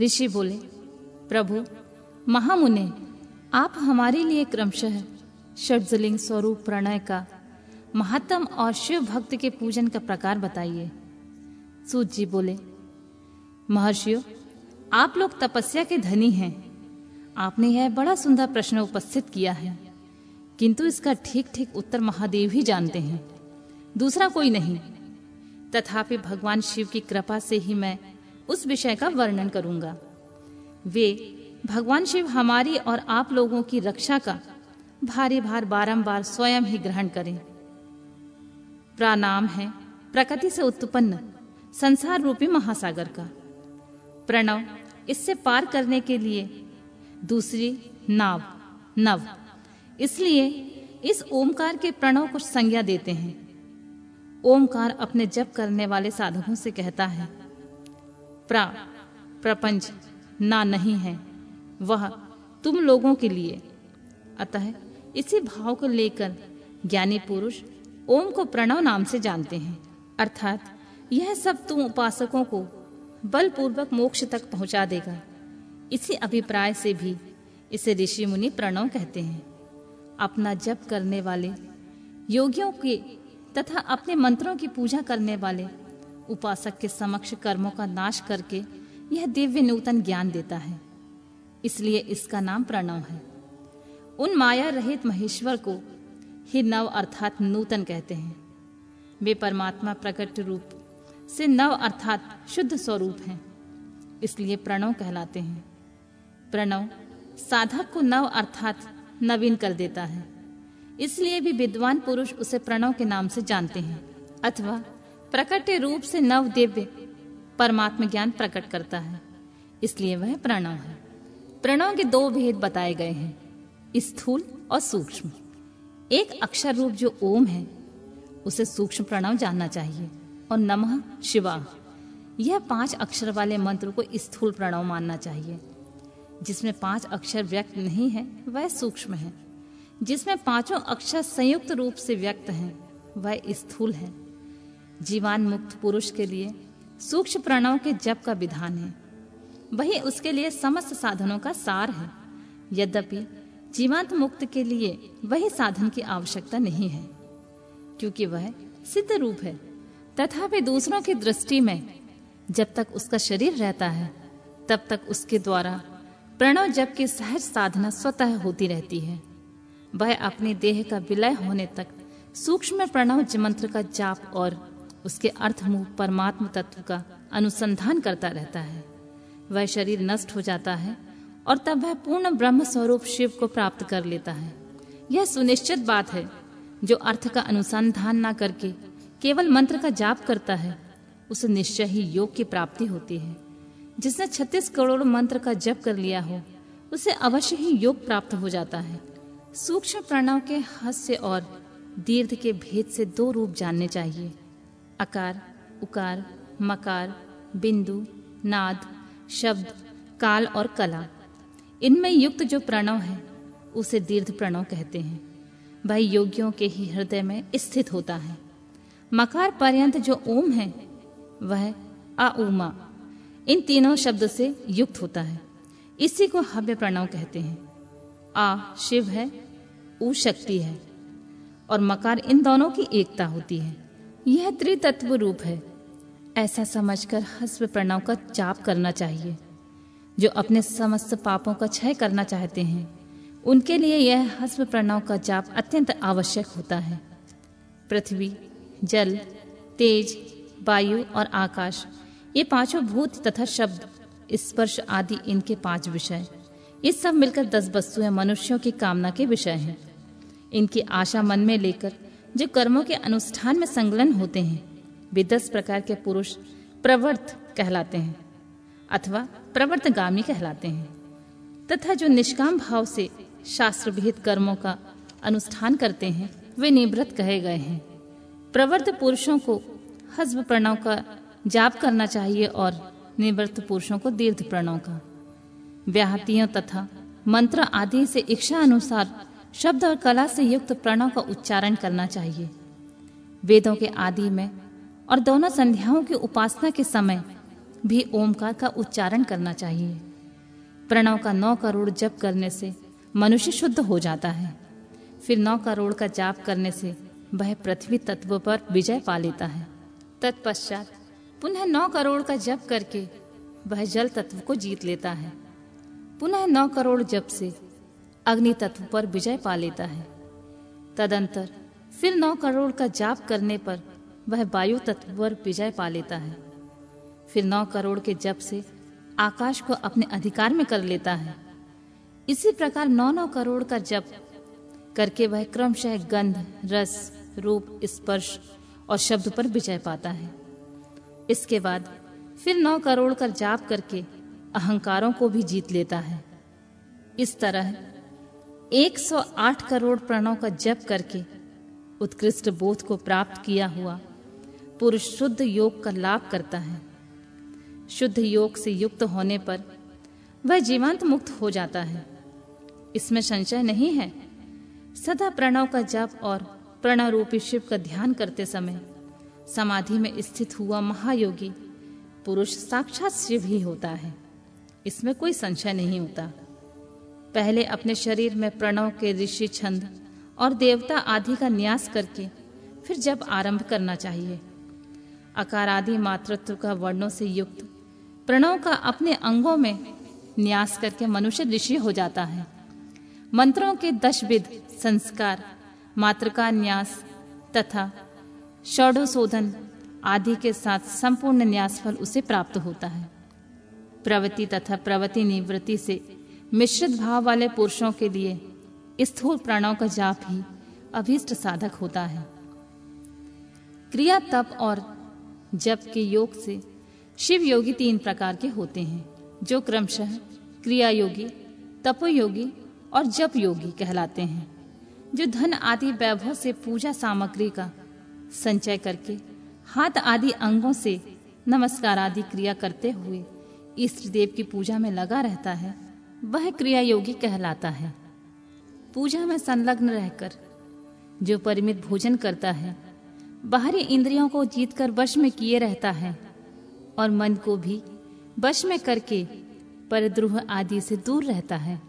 ऋषि बोले, प्रभु, महामुने, आप हमारे लिए क्रमशः षडजलिंग स्वरूप प्रणय का महत्तम और शिव भक्त के पूजन का प्रकार बताइए। सूत जी बोले, महर्षियों, आप लोग तपस्या के धनी हैं। आपने यह बड़ा सुंदर प्रश्न उपस्थित किया है। किंतु इसका ठीक ठीक उत्तर महादेव ही जानते हैं। दूसरा कोई नहीं। तथापि भगवान शिव की कृपा से ही मैं उस विषय का वर्णन करूँगा। वे, भगवान शिव हमारी और आप लोगों की रक्षा का भारी भार बारंबार स्वयं ही ग्रहण करें। प्राणाम है, प्रकृति से उत्पन्न, संसार रूपी महासागर का। प्रणव, इससे पार करने के लिए। दूसरी, नाव, नव। इसलिए, इस ओमकार के प्रणव को संज्ञा देते हैं। ओमकार अपने जप करने वाले साधकों से कहता है प्रा, प्रपंच ना नहीं है। वह तुम लोगों के लिए। अतः इसी भाव को लेकर ज्ञानी पुरुष ओम को प्रणव नाम से जानते हैं। अर्थात यह सब तुम उपासकों को बलपूर्वक मोक्ष तक पहुँचा देगा। इसी अभिप्राय से भी इसे ऋषि मुनि प्रणव कहते हैं। अपना जप करने वाले, योगियों के तथा अपने मंत्रों की पूजा करने वाले उपासक के समक्ष कर्मों का नाश करके यह दिव्य नूतन ज्ञान देता है। इसलिए इसका नाम प्रणव है। उन माया रहित महेश्वर को ही नव अर्थात नूतन कहते हैं। वे परमात्मा प्रकट रूप से नव अर्थात शुद्ध स्वरूप हैं। इसलिए प्रणव कहलाते हैं। प्रणव साधक को नव अर्थात नवीन कर देता है। इसलिए भी विद्वान पुरुष उसे प्रणव के नाम से जानते हैं, अथवा प्रकट रूप से नव दिव्य परमात्म ज्ञान प्रकट करता है। इसलिए वह प्रणव है। प्रणव के दो भेद बताए गए हैं, स्थूल और सूक्ष्म। एक अक्षर रूप जो ओम है, उसे सूक्ष्म प्रणव जानना चाहिए, और नमः शिवा। यह पाँच अक्षर वाले मंत्र को स्थूल प्रणव मानना चाहिए। जिसमें पाँच अक्षर व्यक्त नहीं है, वह सूक्ष्म है। जिसमें पाँचों अक्षर संयुक्त रूप से व्यक्त हैं, वह स्थूल है। जीवान मुक्त पुरुष के लिए सूक्ष्म प्रणव के जप का विधान है। वही उसके लिए समस्त साधनों का सार है। यद्यपि जीवांत मुक्त के लिए वही साधन की आवश्यकता नहीं है, क्योंकि वह सिद्ध रूप है, तथापि दूसरों की दृष्टि में जब तक उसका शरीर रहता है, तब तक उसके द्वारा प्रणव जप की सहज साधना स्वतः होती रहती है। वह अपने देह का विलय होने तक सूक्ष्म प्रणव मंत्र का जाप और उसके अर्थ अर्थमुख परमात्म तत्व का अनुसंधान करता रहता है। वह शरीर नष्ट हो जाता है और तब वह पूर्ण ब्रह्म स्वरूप शिव को प्राप्त कर लेता है। यह सुनिश्चित बात है, जो अर्थ का अनुसंधान न करके केवल मंत्र का जाप करता है, उसे निश्चय ही योग की प्राप्ति होती है। जिसने छत्तीस करोड़ मंत्र का जप कर लिया हो, उसे अवश्य ही योग प्राप्त हो जाता है। सूक्ष्म प्रणव के हस्य और दीर्घ के भेद से दो रूप जानने चाहिए। अकार, उकार, मकार, बिंदु, नाद, शब्द, काल और कला। इनमें युक्त जो प्रणव है, उसे दीर्घ प्रणव कहते हैं। वह योगियों के ही हृदय में स्थित होता है। मकार पर्यंत जो ओम है, वह आ उमा इन तीनों शब्द से युक्त होता है। इसी को हव्य प्रणव कहते हैं। आ, शिव है, ऊ शक्ति है। और मकार इन दोनों की एकता होती है। यह त्रितत्व रूप है। ऐसा समझकर हस्व प्रणव का जाप करना चाहिए। जो अपने समस्त पापों का क्षय करना चाहते हैं, उनके लिए यह हस्व प्रणव का जाप अत्यंत आवश्यक होता है। पृथ्वी, जल, तेज, वायु और आकाश, ये पाँचों भूत तथा शब्द, स्पर्श आदि इनके पाँच विषय। ये सब मिलकर दस वस्तुएँ मनुष्यों की कामना के विषय हैं। इनकी आशा मन में लेकर जो कर्मों के अनुष्ठान में संलग्न होते हैं, वे दस प्रकार के पुरुष प्रवर्त कहलाते हैं, अथवा प्रवर्तगामी कहलाते हैं, तथा जो निष्काम भाव से शास्त्र विहित कर्मों का अनुष्ठान करते हैं, वे निवृत्त कहे गए हैं। प्रवर्त पुरुषों को हजब प्रणव का जाप करना चाहिए और निवृत्त पुरुषों को दीर्घ प्रणव का। व्याहतियों तथा मंत्र आदि से इच्छा अनुसार शब्द और कला से युक्त प्रणव का उच्चारण करना चाहिए। वेदों के आदि में और दोनों संध्याओं की उपासना के समय भी ओमकार का उच्चारण करना चाहिए। प्रणव का नौ करोड़ जप करने से मनुष्य शुद्ध हो जाता है। फिर नौ करोड़ का जाप करने से वह पृथ्वी तत्व पर विजय पा लेता है। तत्पश्चात पुनः नौ करोड़ का जप करके वह जल तत्व को जीत लेता है। पुनः नौ करोड़ जप से अग्नि तत्व पर विजय पा लेता है। तदंतर फिर नौ करोड़ का जाप करने पर वह वायु तत्व पर विजय पा लेता है। फिर नौ करोड़ के जप से आकाश को अपने अधिकार में कर लेता है। इसी प्रकार नौ नौ करोड़ का जप करके वह क्रमशः गंध, रस, रूप, स्पर्श और शब्द पर विजय पाता है। इसके बाद फिर नौ करोड़ का जाप करके अहंकारों को भी जीत लेता है। इस तरह 108 करोड़ प्रणों का जप करके उत्कृष्ट बोध को प्राप्त किया हुआ पुरुष शुद्ध योग का लाभ करता है। शुद्ध योग से युक्त होने पर वह जीवंत मुक्त हो जाता है। इसमें संशय नहीं है। सदा प्रणव का जप और प्रणव रूपी शिव का ध्यान करते समय समाधि में स्थित हुआ महायोगी पुरुष साक्षात शिव ही होता है। इसमें कोई संशय नहीं होता। पहले अपने शरीर में प्रणव के ऋषि छंद और देवता आदि का न्यास करके फिर जब आरंभ करना चाहिए। अकार आदि मातृत्व का वर्णों से युक्त प्रणव का अपने अंगों में न्यास करके मनुष्य ऋषि हो जाता है। मंत्रों के दश विध संस्कार मातृका न्यास तथा षोडशोधन आदि के साथ संपूर्ण न्यास फल उसे प्राप्त होता है। प्रवृत्ति तथा प्रवृत्ति निवृत्ति से मिश्रित भाव वाले पुरुषों के लिए स्थूल प्राणों का जाप ही अभीष्ट साधक होता है। क्रिया तप और जप के योग से शिव योगी तीन प्रकार के होते हैं, जो क्रमशः क्रिया योगी तपोयोगी और जप योगी कहलाते हैं, जो धन आदि वैभव से पूजा सामग्री का संचय करके हाथ आदि अंगों से नमस्कार आदि क्रिया करते हुए इष्ट देव की पूजा में लगा रहता है। वह क्रिया योगी कहलाता है। पूजा में संलग्न रहकर, जो परिमित भोजन करता है, बाहरी इंद्रियों को जीतकर वश में किए रहता है और मन को भी वश में करके परद्रोह आदि से दूर रहता है,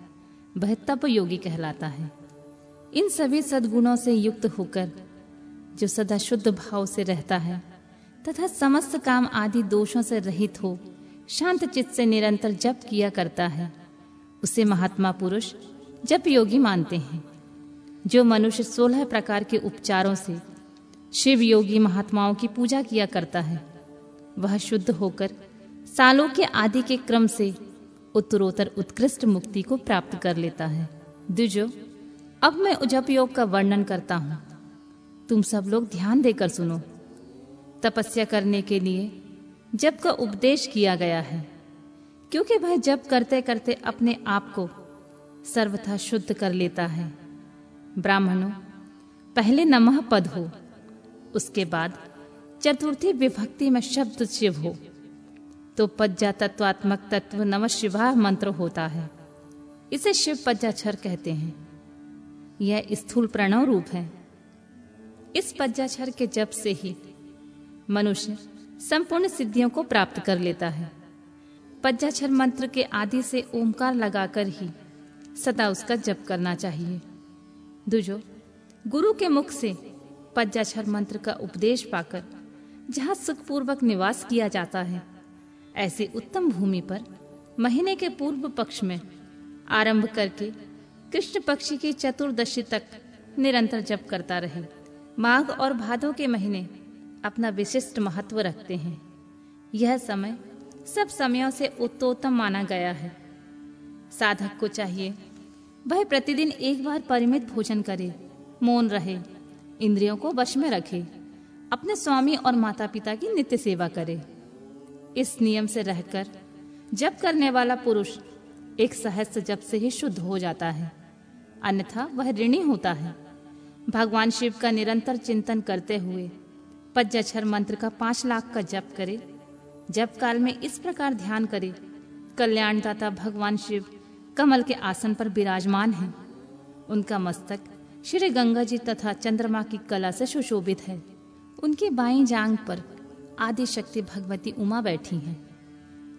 वह तप योगी कहलाता है। इन सभी सद्गुणों से युक्त होकर, जो सदा शुद्ध भाव से रहता है, तथा समस्त काम आदि दोषों से रहित हो, शांत चित्त से निरंतर जप किया करता है। उसे महात्मा पुरुष जप योगी मानते हैं। जो मनुष्य सोलह प्रकार के उपचारों से शिव योगी महात्माओं की पूजा किया करता है, वह शुद्ध होकर सालों के आदि के क्रम से उत्तरोत्तर उत्कृष्ट मुक्ति को प्राप्त कर लेता है। द्विजो, अब मैं जप योग का वर्णन करता हूँ। तुम सब लोग ध्यान देकर सुनो। तपस्या करने के लिए जप का उपदेश किया गया है। क्योंकि वह जप करते करते अपने आप को सर्वथा शुद्ध कर लेता है। ब्राह्मणों, पहले नमः पद हो, उसके बाद चतुर्थी विभक्ति में शब्द शिव हो। तो पज्जा तत्वात्मक तत्व नम शिवा मंत्र होता है। इसे शिव पज्जाक्षर कहते हैं। यह स्थूल प्रणव रूप है। इस पज्जाक्षर के जप से ही मनुष्य संपूर्ण सिद्धियों को प्राप्त कर लेता है। पज्जाक्षर मंत्र के आदि से ओंकार लगाकर ही सदा उसका जप करना चाहिए। दूजो, गुरु के मुख से पज्जाक्षर मंत्र का उपदेश पाकर जहाँ सुखपूर्वक निवास किया जाता है, ऐसी उत्तम भूमि पर महीने के पूर्व पक्ष में आरंभ करके कृष्ण पक्षी की चतुर्दशी तक निरंतर जप करता रहे। माघ और भादों के महीने अपना विशिष्ट महत्व रखते हैं। यह समय सब समयों से उत्तोत्तम माना गया है। साधक को चाहिए, वह प्रतिदिन एक बार परिमित भोजन करे, मौन रहे, इंद्रियों को वश में रखे, अपने स्वामी और माता पिता की नित्य सेवा करे। इस नियम से रहकर जप करने वाला पुरुष एक सहस्त्र जप से ही शुद्ध हो जाता है। अन्यथा वह ऋणी होता है। भगवान शिव का निरंतर चिंतन करते हुए पज्जाक्षर मंत्र का पाँच लाख का जप करे जप काल में इस प्रकार ध्यान करे, कल्याणदाता भगवान शिव कमल के आसन पर विराजमान हैं। उनका मस्तक श्री गंगा जी तथा चंद्रमा की कला से सुशोभित है। उनकी बाई जांग पर आदि शक्ति भगवती उमा बैठी हैं।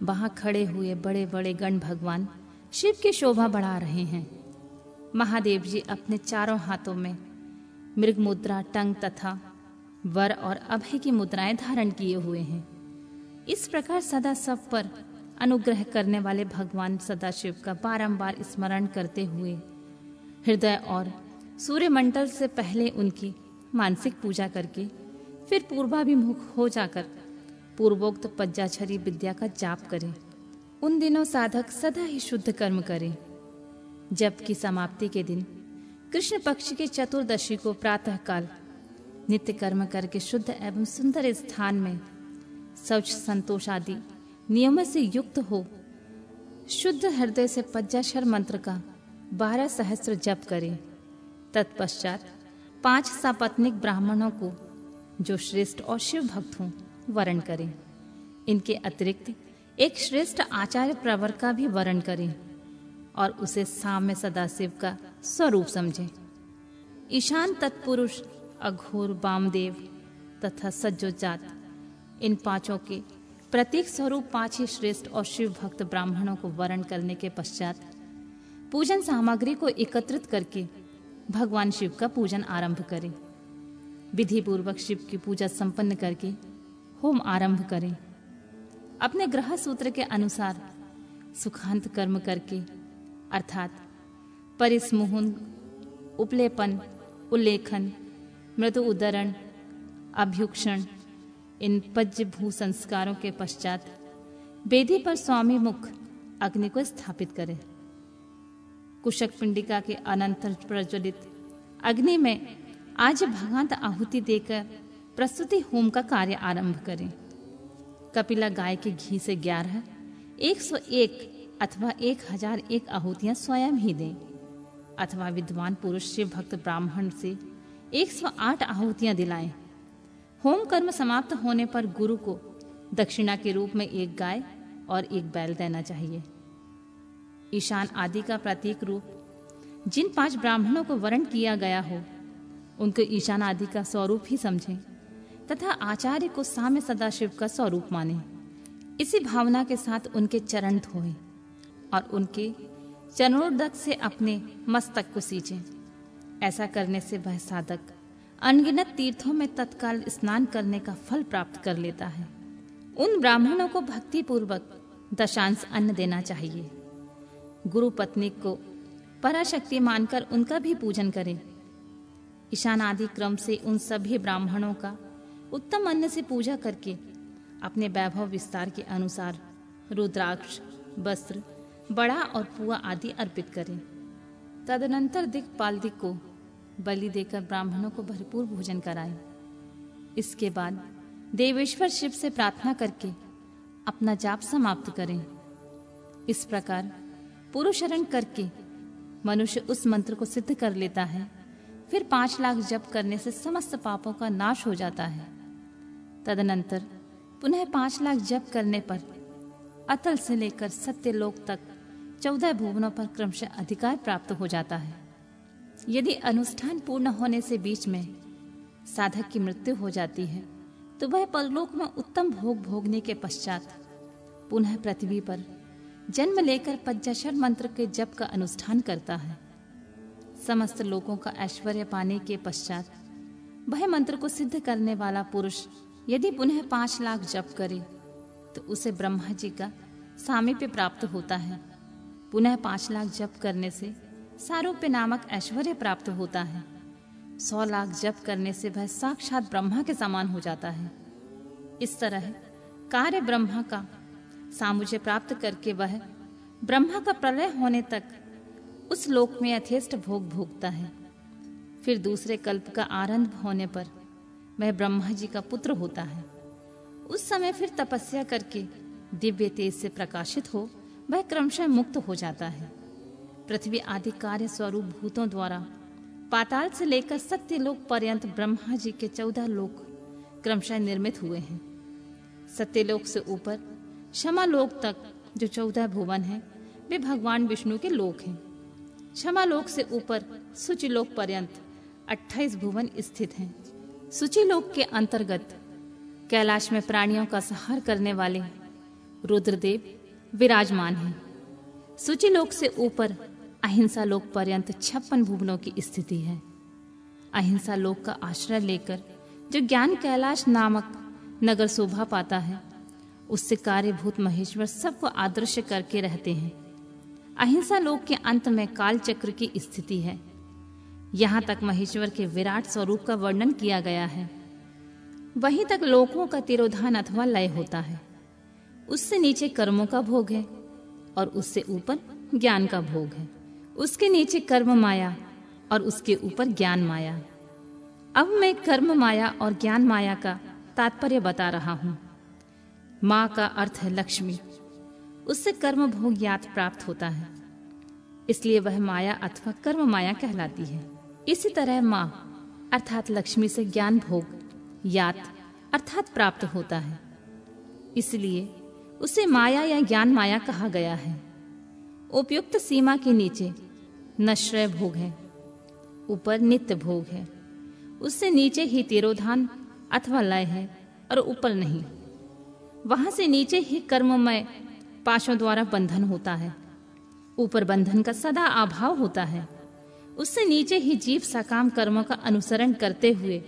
वहाँ खड़े हुए बड़े बड़े गण भगवान शिव की शोभा बढ़ा रहे हैं। महादेव जी अपने चारों हाथों में मृग मुद्रा टंग तथा वर और अभय की मुद्राएँ धारण किए हुए हैं। इस प्रकार सदा सब पर अनुग्रह करने वाले भगवान सदाशिव का बारंबार स्मरण करते हुए, हृदय और सूर्यमंडल से पहले उनकी मानसिक पूजा करके, फिर पूर्वाभिमुख हो जाकर पूर्वोक्त पज्जाछरी विद्या का जाप करें। उन दिनों साधक सदा ही शुद्ध कर्म करें। जबकि समाप्ति के दिन कृष्ण पक्ष के चतुर्दशी को प्रातः काल नित्य कर्म करके शुद्ध एवं सुंदर स्थान में शौच, संतोष आदि। नियमों से युक्त हो। शुद्ध हृदय से पज्जाक्षर मंत्र का बारह सहस्त्र जप करें। तत्पश्चात पाँच सापत्निक ब्राह्मणों को, जो श्रेष्ठ और शिव भक्त हों, वर्ण करें। इनके अतिरिक्त एक श्रेष्ठ आचार्य प्रवर का भी वर्ण करें और उसे साम्य सदाशिव का स्वरूप समझें। ईशान तत्पुरुष, अघोर वामदेव तथा सज्जोजात इन पाँचों के प्रतीक स्वरूप पाँच ही श्रेष्ठ और शिव भक्त ब्राह्मणों को वर्ण करने के पश्चात पूजन सामग्री को एकत्रित करके भगवान शिव का पूजन आरंभ करें। विधि पूर्वक शिव की पूजा संपन्न करके होम आरंभ करें। अपने ग्रह सूत्र के अनुसार सुखांत कर्म करके, अर्थात परिसमुहन, उपलेपन, उल्लेखन, मृदु उदरण, अभ्युक्षण इन पज्य भू संस्कारों के पश्चात वेदी पर स्वामी मुख अग्नि को स्थापित करें। कुशक पिंडिका के अनंतर प्रज्वलित अग्नि में आज भगवंत आहुति देकर प्रस्तुति होम का कार्य आरंभ करें। कपिला गाय के घी से ग्यारह, एक सौ एक अथवा एक हज़ार एक आहुतियाँ स्वयं ही दें। अथवा विद्वान पुरुष, शिव भक्त ब्राह्मण से एक सौ आठ आहुतियाँ दिलाएँ। होम कर्म समाप्त होने पर गुरु को दक्षिणा के रूप में एक गाय और एक बैल देना चाहिए। ईशान आदि का प्रतीक रूप, जिन पाँच ब्राह्मणों को वर्ण किया गया हो, उनको ईशान आदि का स्वरूप ही समझें, तथा आचार्य को साम्य सदाशिव का स्वरूप माने। इसी भावना के साथ उनके चरण धोए और उनके चरणोदक से अपने मस्तक को सींचे। ऐसा करने से वह साधक अनगिनत तीर्थों में तत्काल स्नान करने का फल प्राप्त कर लेता है। उन ब्राह्मणों को भक्ति पूर्वक दशांश अन्न देना चाहिए। गुरु पत्नी को पराशक्ति मानकर उनका भी पूजन करें। ईशान आदि क्रम से उन सभी ब्राह्मणों का उत्तम अन्न से पूजा करके अपने वैभव विस्तार के अनुसार रुद्राक्ष, वस्त्र, बड़ा और पुआ आदि अर्पित करें। तदनंतर दिक्पाल दिक को बलि देकर ब्राह्मणों को भरपूर भोजन कराए। इसके बाद देवेश्वर शिव से प्रार्थना करके अपना जाप समाप्त करें। इस प्रकार पुरुषरण करके मनुष्य उस मंत्र को सिद्ध कर लेता है, फिर पाँच लाख जप करने से समस्त पापों का नाश हो जाता है। तदनंतर पुनः पाँच लाख जप करने पर अतल से लेकर सत्य लोक तक चौदह भुवनों पर क्रमशः अधिकार प्राप्त हो जाता है। यदि अनुष्ठान पूर्ण होने से बीच में साधक की मृत्यु हो जाती है तो वह परलोक में उत्तम भोग भोगने के पश्चात पुनः पृथ्वी पर जन्म लेकर पंचाक्षर मंत्र के जप का अनुष्ठान करता है। समस्त लोगों का ऐश्वर्य पाने के पश्चात वह मंत्र को सिद्ध करने वाला पुरुष यदि पुनः पाँच लाख जप करे तो उसे ब्रह्मा जी का सामीप्य प्राप्त होता है। पुनः पाँच लाख जप करने से सारूप्य नामक ऐश्वर्य प्राप्त होता है। सौ लाख जप करने से वह साक्षात ब्रह्मा के समान हो जाता है। इस तरह कार्य ब्रह्मा का सामुझे प्राप्त करके वह ब्रह्मा का प्रलय होने तक उस लोक में यथेष्ट भोग भोगता है। फिर दूसरे कल्प का आरंभ होने पर वह ब्रह्मा जी का पुत्र होता है। उस समय फिर तपस्या करके दिव्य तेज से प्रकाशित हो, वह क्रमशः मुक्त हो जाता है। पृथ्वी आदि कार्य स्वरूप भूतों द्वारा। पाताल से लेकर सत्य लोक पर्यंत ब्रह्मा जी के चौदह लोक क्रमशः निर्मित हुए हैं। सत्यलोक से ऊपर, क्षमा लोक तक जो चौदह भुवन है, वे भगवान विष्णु के लोक हैं। क्षमा लोक से ऊपर सुचिलोक पर्यंत 28 भुवन स्थित हैं। सुचिलोक के अंतर्गत कैलाश में प्राणियों का सहार करने वाले रुद्रदेव विराजमान है। सूची लोक से ऊपर अहिंसा लोक पर्यंत छप्पन भुवनों की स्थिति है। अहिंसा लोक का आश्रय लेकर जो ज्ञान कैलाश नामक नगर शोभा पाता है, उससे कार्यभूत महेश्वर सबको आदर्श करके रहते हैं। अहिंसा लोक के अंत में काल चक्र की स्थिति है। यहाँ तक महेश्वर के विराट स्वरूप का वर्णन किया गया है। वहीं तक लोकों का तिरोधान अथवा लय होता है। उससे नीचे कर्मों का भोग है और उससे ऊपर ज्ञान का भोग है। उसके नीचे कर्म माया और उसके ऊपर ज्ञान माया। अब मैं कर्म माया और ज्ञान माया का तात्पर्य बता रहा हूँ। माँ का अर्थ है लक्ष्मी। उससे कर्म भोग याद प्राप्त होता है। इसलिए वह माया अथवा कर्म माया कहलाती है। इसी तरह माँ, अर्थात लक्ष्मी से ज्ञान भोग याद अर्थात प्राप्त होता है। इसलिए उसे माया या ज्ञान माया कहा गया है। उपयुक्त सीमा के नीचे नश्रय भोग है, ऊपर नित्य भोग है। उससे नीचे ही तिरोधान अथवा लय है और ऊपर नहीं। वहाँ से नीचे ही कर्ममय पाशों द्वारा बंधन होता है। ऊपर बंधन का सदा अभाव होता है। उससे नीचे ही जीव सकाम कर्मों का अनुसरण करते हुए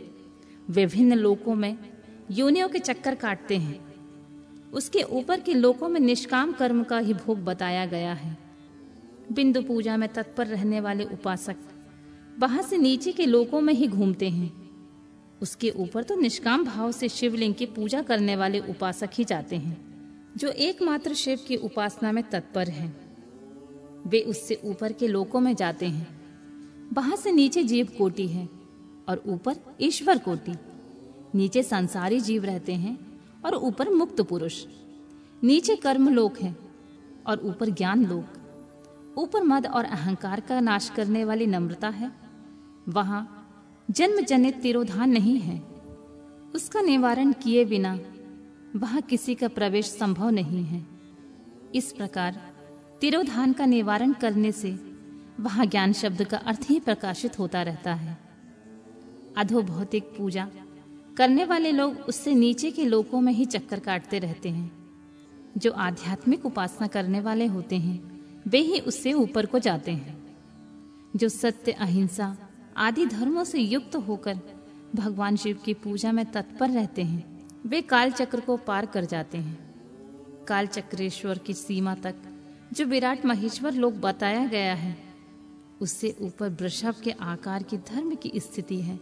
विभिन्न लोकों में योनियों के चक्कर काटते हैं। उसके ऊपर के लोकों में निष्काम कर्म का ही भोग बताया गया है। बिंदु पूजा में तत्पर रहने वाले उपासक वहाँ से नीचे के लोकों में ही घूमते हैं। उसके ऊपर तो निष्काम भाव से शिवलिंग की पूजा करने वाले उपासक ही जाते हैं, जो एकमात्र शिव की उपासना में तत्पर हैं। वे उससे ऊपर के लोकों में जाते हैं। वहाँ से नीचे जीव कोटि है और ऊपर ईश्वर कोटि। नीचे संसारी जीव रहते हैं और ऊपर मुक्त पुरुष। नीचे कर्म लोक है और ऊपर ज्ञान लोक ऊपर मद और अहंकार का नाश करने वाली नम्रता है। वहाँ जन्म जनित तिरोधान नहीं है। उसका निवारण किए बिना वहाँ किसी का प्रवेश संभव नहीं है। इस प्रकार तिरोधान का निवारण करने से वहाँ ज्ञान शब्द का अर्थ ही प्रकाशित होता रहता है। अधो भौतिक पूजा करने वाले लोग उससे नीचे के लोकों में ही चक्कर काटते रहते हैं, जो आध्यात्मिक उपासना करने वाले होते हैं। वे ही उससे ऊपर को जाते हैं। जो सत्य, अहिंसा आदि धर्मों से युक्त होकर भगवान शिव की पूजा में तत्पर रहते हैं, वे काल चक्र को पार कर जाते हैं। काल चक्रेश्वर की सीमा तक जो विराट महेश्वर लोग बताया गया है, उससे ऊपर वृषभ के आकार की धर्म की स्थिति है।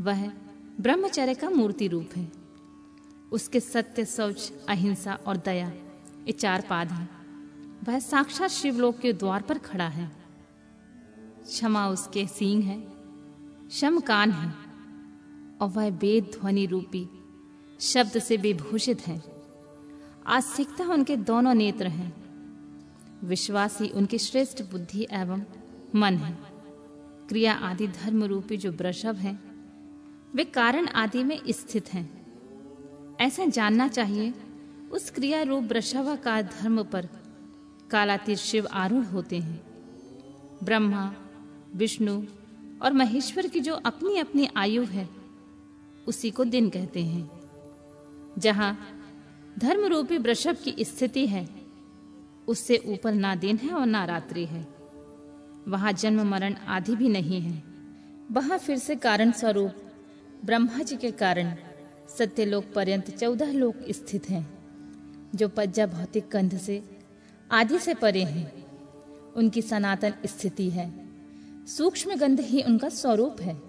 वह ब्रह्मचर्य का मूर्ति रूप है। उसके सत्य, शौच, अहिंसा और दया ये चार पाद हैं। वह साक्षात शिवलोक के द्वार पर खड़ा है। क्षमा उसके सींग है शम कान है, और वह वेद ध्वनि रूपी शब्द से विभूषित है। आस्तिकता उनके दोनों नेत्र हैं। विश्वासी उनकी श्रेष्ठ बुद्धि एवं मन है। क्रिया आदि धर्म रूपी जो वृषभ है, वे कारण आदि में स्थित हैं। ऐसा जानना चाहिए, उस क्रिया रूप वृषभ का धर्म पर कालातीर शिव आरूढ़ होते हैं। ब्रह्मा, विष्णु और महेश्वर की जो अपनी अपनी आयु है, उसी को दिन कहते हैं। जहाँ धर्म रूपी वृषभ की स्थिति है, उससे ऊपर ना दिन है और ना रात्रि है। वहाँ जन्म मरण आदि भी नहीं है। वहाँ फिर से कारण स्वरूप, ब्रह्मा जी के कारण सत्यलोक पर्यंत चौदह लोक स्थित हैं, जो पज्जा भौतिक कंध से आदि से परे हैं। उनकी सनातन स्थिति है। सूक्ष्म गंध ही उनका स्वरूप है।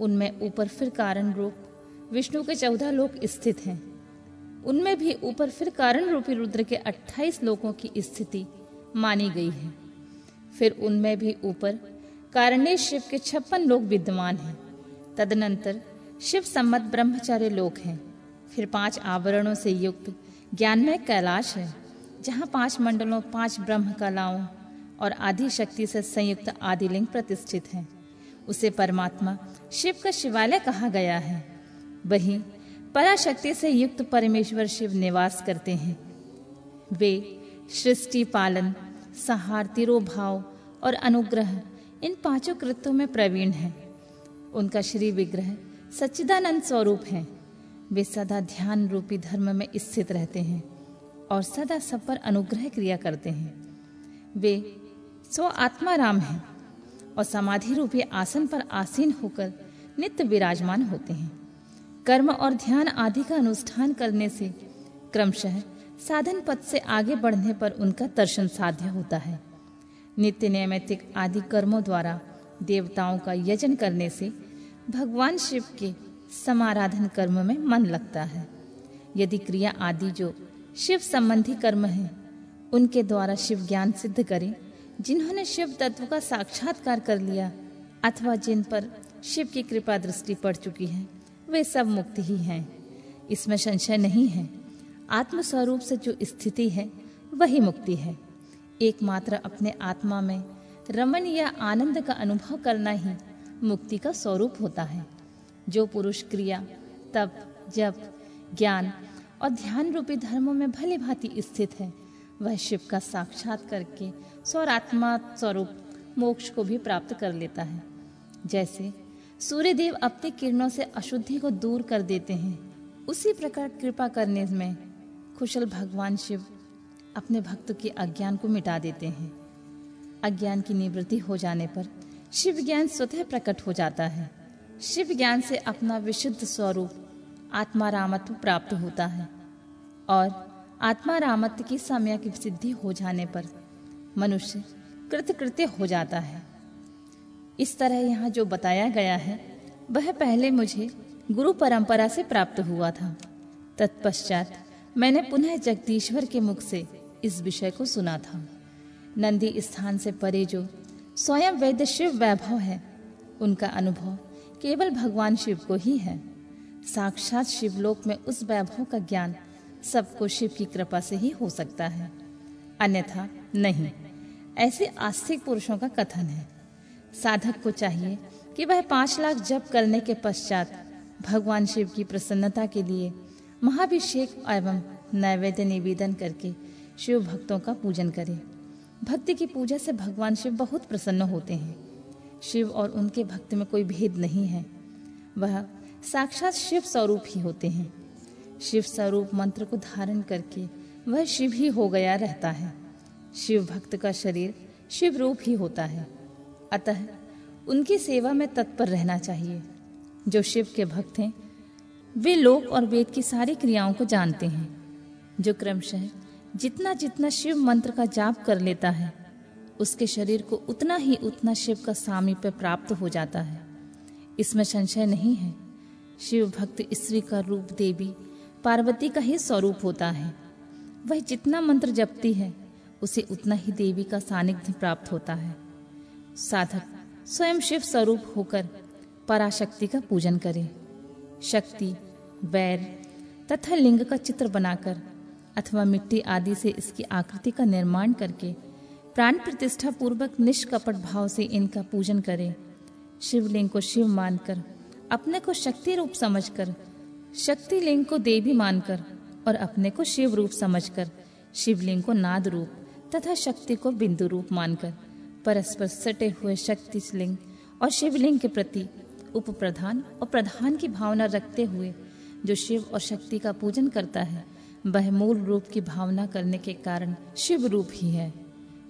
उनमें ऊपर फिर कारण रूप, विष्णु के चौदह लोक स्थित हैं। उनमें भी ऊपर फिर कारण रूपी रुद्र के अट्ठाईस लोकों की स्थिति मानी गई है। फिर उनमें भी ऊपर कारणेश शिव के छप्पन लोग विद्यमान हैं। तदनंतर शिव सम्मत ब्रह्मचार्य लोक हैं। फिर पाँच आवरणों से युक्त ज्ञानमय कैलाश है। जहाँ पाँच मंडलों, पाँच ब्रह्म कलाओं और आदि शक्ति से संयुक्त आदिलिंग प्रतिष्ठित है। उसे परमात्मा शिव का शिवालय कहा गया है। वही पराशक्ति से युक्त परमेश्वर शिव निवास करते हैं। वे सृष्टि, पालन, सहार, तिरोभाव और अनुग्रह इन पाँचों कृत्यों में प्रवीण हैं। उनका श्री विग्रह सच्चिदानंद स्वरूप है। वे सदा ध्यान रूपी धर्म में स्थित रहते हैं। और सदा सब पर अनुग्रह क्रिया करते हैं। वे स्व आत्मा राम हैं और समाधि रूपी आसन पर आसीन होकर नित्य विराजमान होते हैं। कर्म और ध्यान आदि का अनुष्ठान करने से क्रमशः साधन पथ से आगे बढ़ने पर उनका दर्शन साध्य होता है। नित्य नैमित्तिक आदि कर्मों द्वारा देवताओं का यजन करने से भगवान शिव के समाराधन कर्म में मन लगता है। यदि क्रिया आदि जो शिव संबंधी कर्म है। उनके द्वारा शिव ज्ञान सिद्ध करें, जिन्होंने शिव तत्व का साक्षात्कार कर लिया, अथवा जिन पर शिव की कृपा दृष्टि पड़ चुकी है, वे सब मुक्त ही हैं। इसमें संशय नहीं है। आत्मस्वरूप से जो स्थिति है, वही मुक्ति है। एकमात्र अपने आत्मा में रमन या आनंद का अनुभव करना ही मुक्ति का स्वरूप होता है। जो पुरुष क्रिया, तप, जप, ज्ञान और ध्यान रूपी धर्मों में भली भांति स्थित है। वह शिव का साक्षात करके स्वरात्मा स्वरूप मोक्ष को भी प्राप्त कर लेता है। जैसे सूर्यदेव अपनी किरणों से अशुद्धि को दूर कर देते हैं, उसी प्रकार कृपा करने में कुशल भगवान शिव अपने भक्त के अज्ञान को मिटा देते हैं। अज्ञान की निवृत्ति हो जाने पर शिव ज्ञान स्वतः प्रकट हो जाता है। शिव ज्ञान से अपना विशुद्ध स्वरूप आत्मा रामत्व प्राप्त होता है और आत्मा रामत्व की समय की सिद्धि हो जाने पर मनुष्य कृतकृत्य हो जाता है। इस तरह यहाँ जो बताया गया है, वह पहले मुझे गुरु परंपरा से प्राप्त हुआ था। तत्पश्चात मैंने पुनः जगदीश्वर के मुख से इस विषय को सुना था। नंदी स्थान से परे जो स्वयं वैद्य शिव वैभव है, उनका अनुभव केवल भगवान शिव को ही है। साक्षात शिवलोक में उस वैभव का ज्ञान सबको शिव की कृपा से ही हो सकता है। अन्यथा नहीं। ऐसे आस्तिक पुरुषों का कथन है। साधक को चाहिए कि वह पाँच लाख जप करने के पश्चात भगवान शिव की प्रसन्नता के लिए महाभिषेक एवं नैवेद्य निवेदन करके शिव भक्तों का पूजन करें। भक्ति की पूजा से भगवान शिव बहुत प्रसन्न होते हैं। शिव और उनके भक्त में कोई भेद नहीं है। वह साक्षात शिव स्वरूप ही होते हैं। शिव स्वरूप मंत्र को धारण करके वह शिव ही हो गया रहता है। शिव भक्त का शरीर शिव रूप ही होता है। अतः उनकी सेवा में तत्पर रहना चाहिए। जो शिव के भक्त हैं, वे लोक और वेद की सारी क्रियाओं को जानते हैं। जो क्रमशः जितना जितना शिव मंत्र का जाप कर लेता है, उसके शरीर को उतना ही उतना शिव का सामीप्य प्राप्त हो जाता है। इसमें संशय नहीं है शिव भक्त स्त्री का रूप देवी पार्वती का ही स्वरूप होता है। वह जितना मंत्र जपती है, उसे उतना ही देवी का सानिध्य प्राप्त होता है। साधक स्वयं शिव स्वरूप होकर पराशक्ति का पूजन करे। शक्ति, वैर तथा लिंग का चित्र बनाकर अथवा मिट्टी आदि से इसकी आकृति का निर्माण करके प्राण प्रतिष्ठा पूर्वक निष्कपट भाव से इनका पूजन करें। शिवलिंग को शिव मानकर अपने को शक्ति रूप समझकर, शक्ति लिंग को देवी मानकर और अपने को शिव रूप समझकर, शिवलिंग को नाद रूप तथा शक्ति को बिंदु रूप मानकर, परस्पर सटे हुए शक्ति लिंग और शिवलिंग के प्रति उप प्रधान और प्रधान की भावना रखते हुए जो शिव और शक्ति का पूजन करता है, वह मूल रूप की भावना करने के कारण शिव रूप ही है।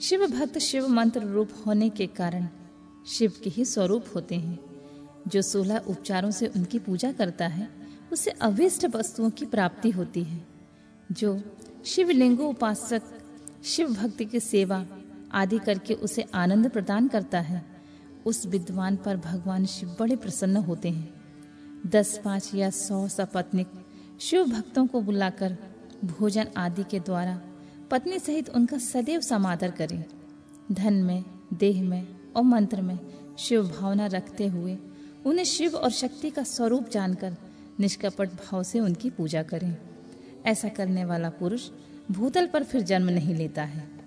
शिव भक्त शिव मंत्र रूप होने के कारण शिव के ही स्वरूप होते हैं। जो सोलह उपचारों से उनकी पूजा करता है, उसे अविष्ट वस्तुओं की प्राप्ति होती है, जो शिवलिंगो उपासक शिव भक्ति की सेवा आदि करके उसे आनंद प्रदान करता है। उस विद्वान पर भगवान शिव बड़े प्रसन्न होते हैं। दस, पाँच या सौ सपत्निक शिव भक्तों को बुलाकर भोजन आदि के द्वारा पत्नी सहित उनका सदैव समादर करें। धन में, देह में और मंत्र में शिव भावना रखते हुए उन्हें शिव और शक्ति का स्वरूप जानकर निष्कपट भाव से उनकी पूजा करें। ऐसा करने वाला पुरुष भूतल पर फिर जन्म नहीं लेता है।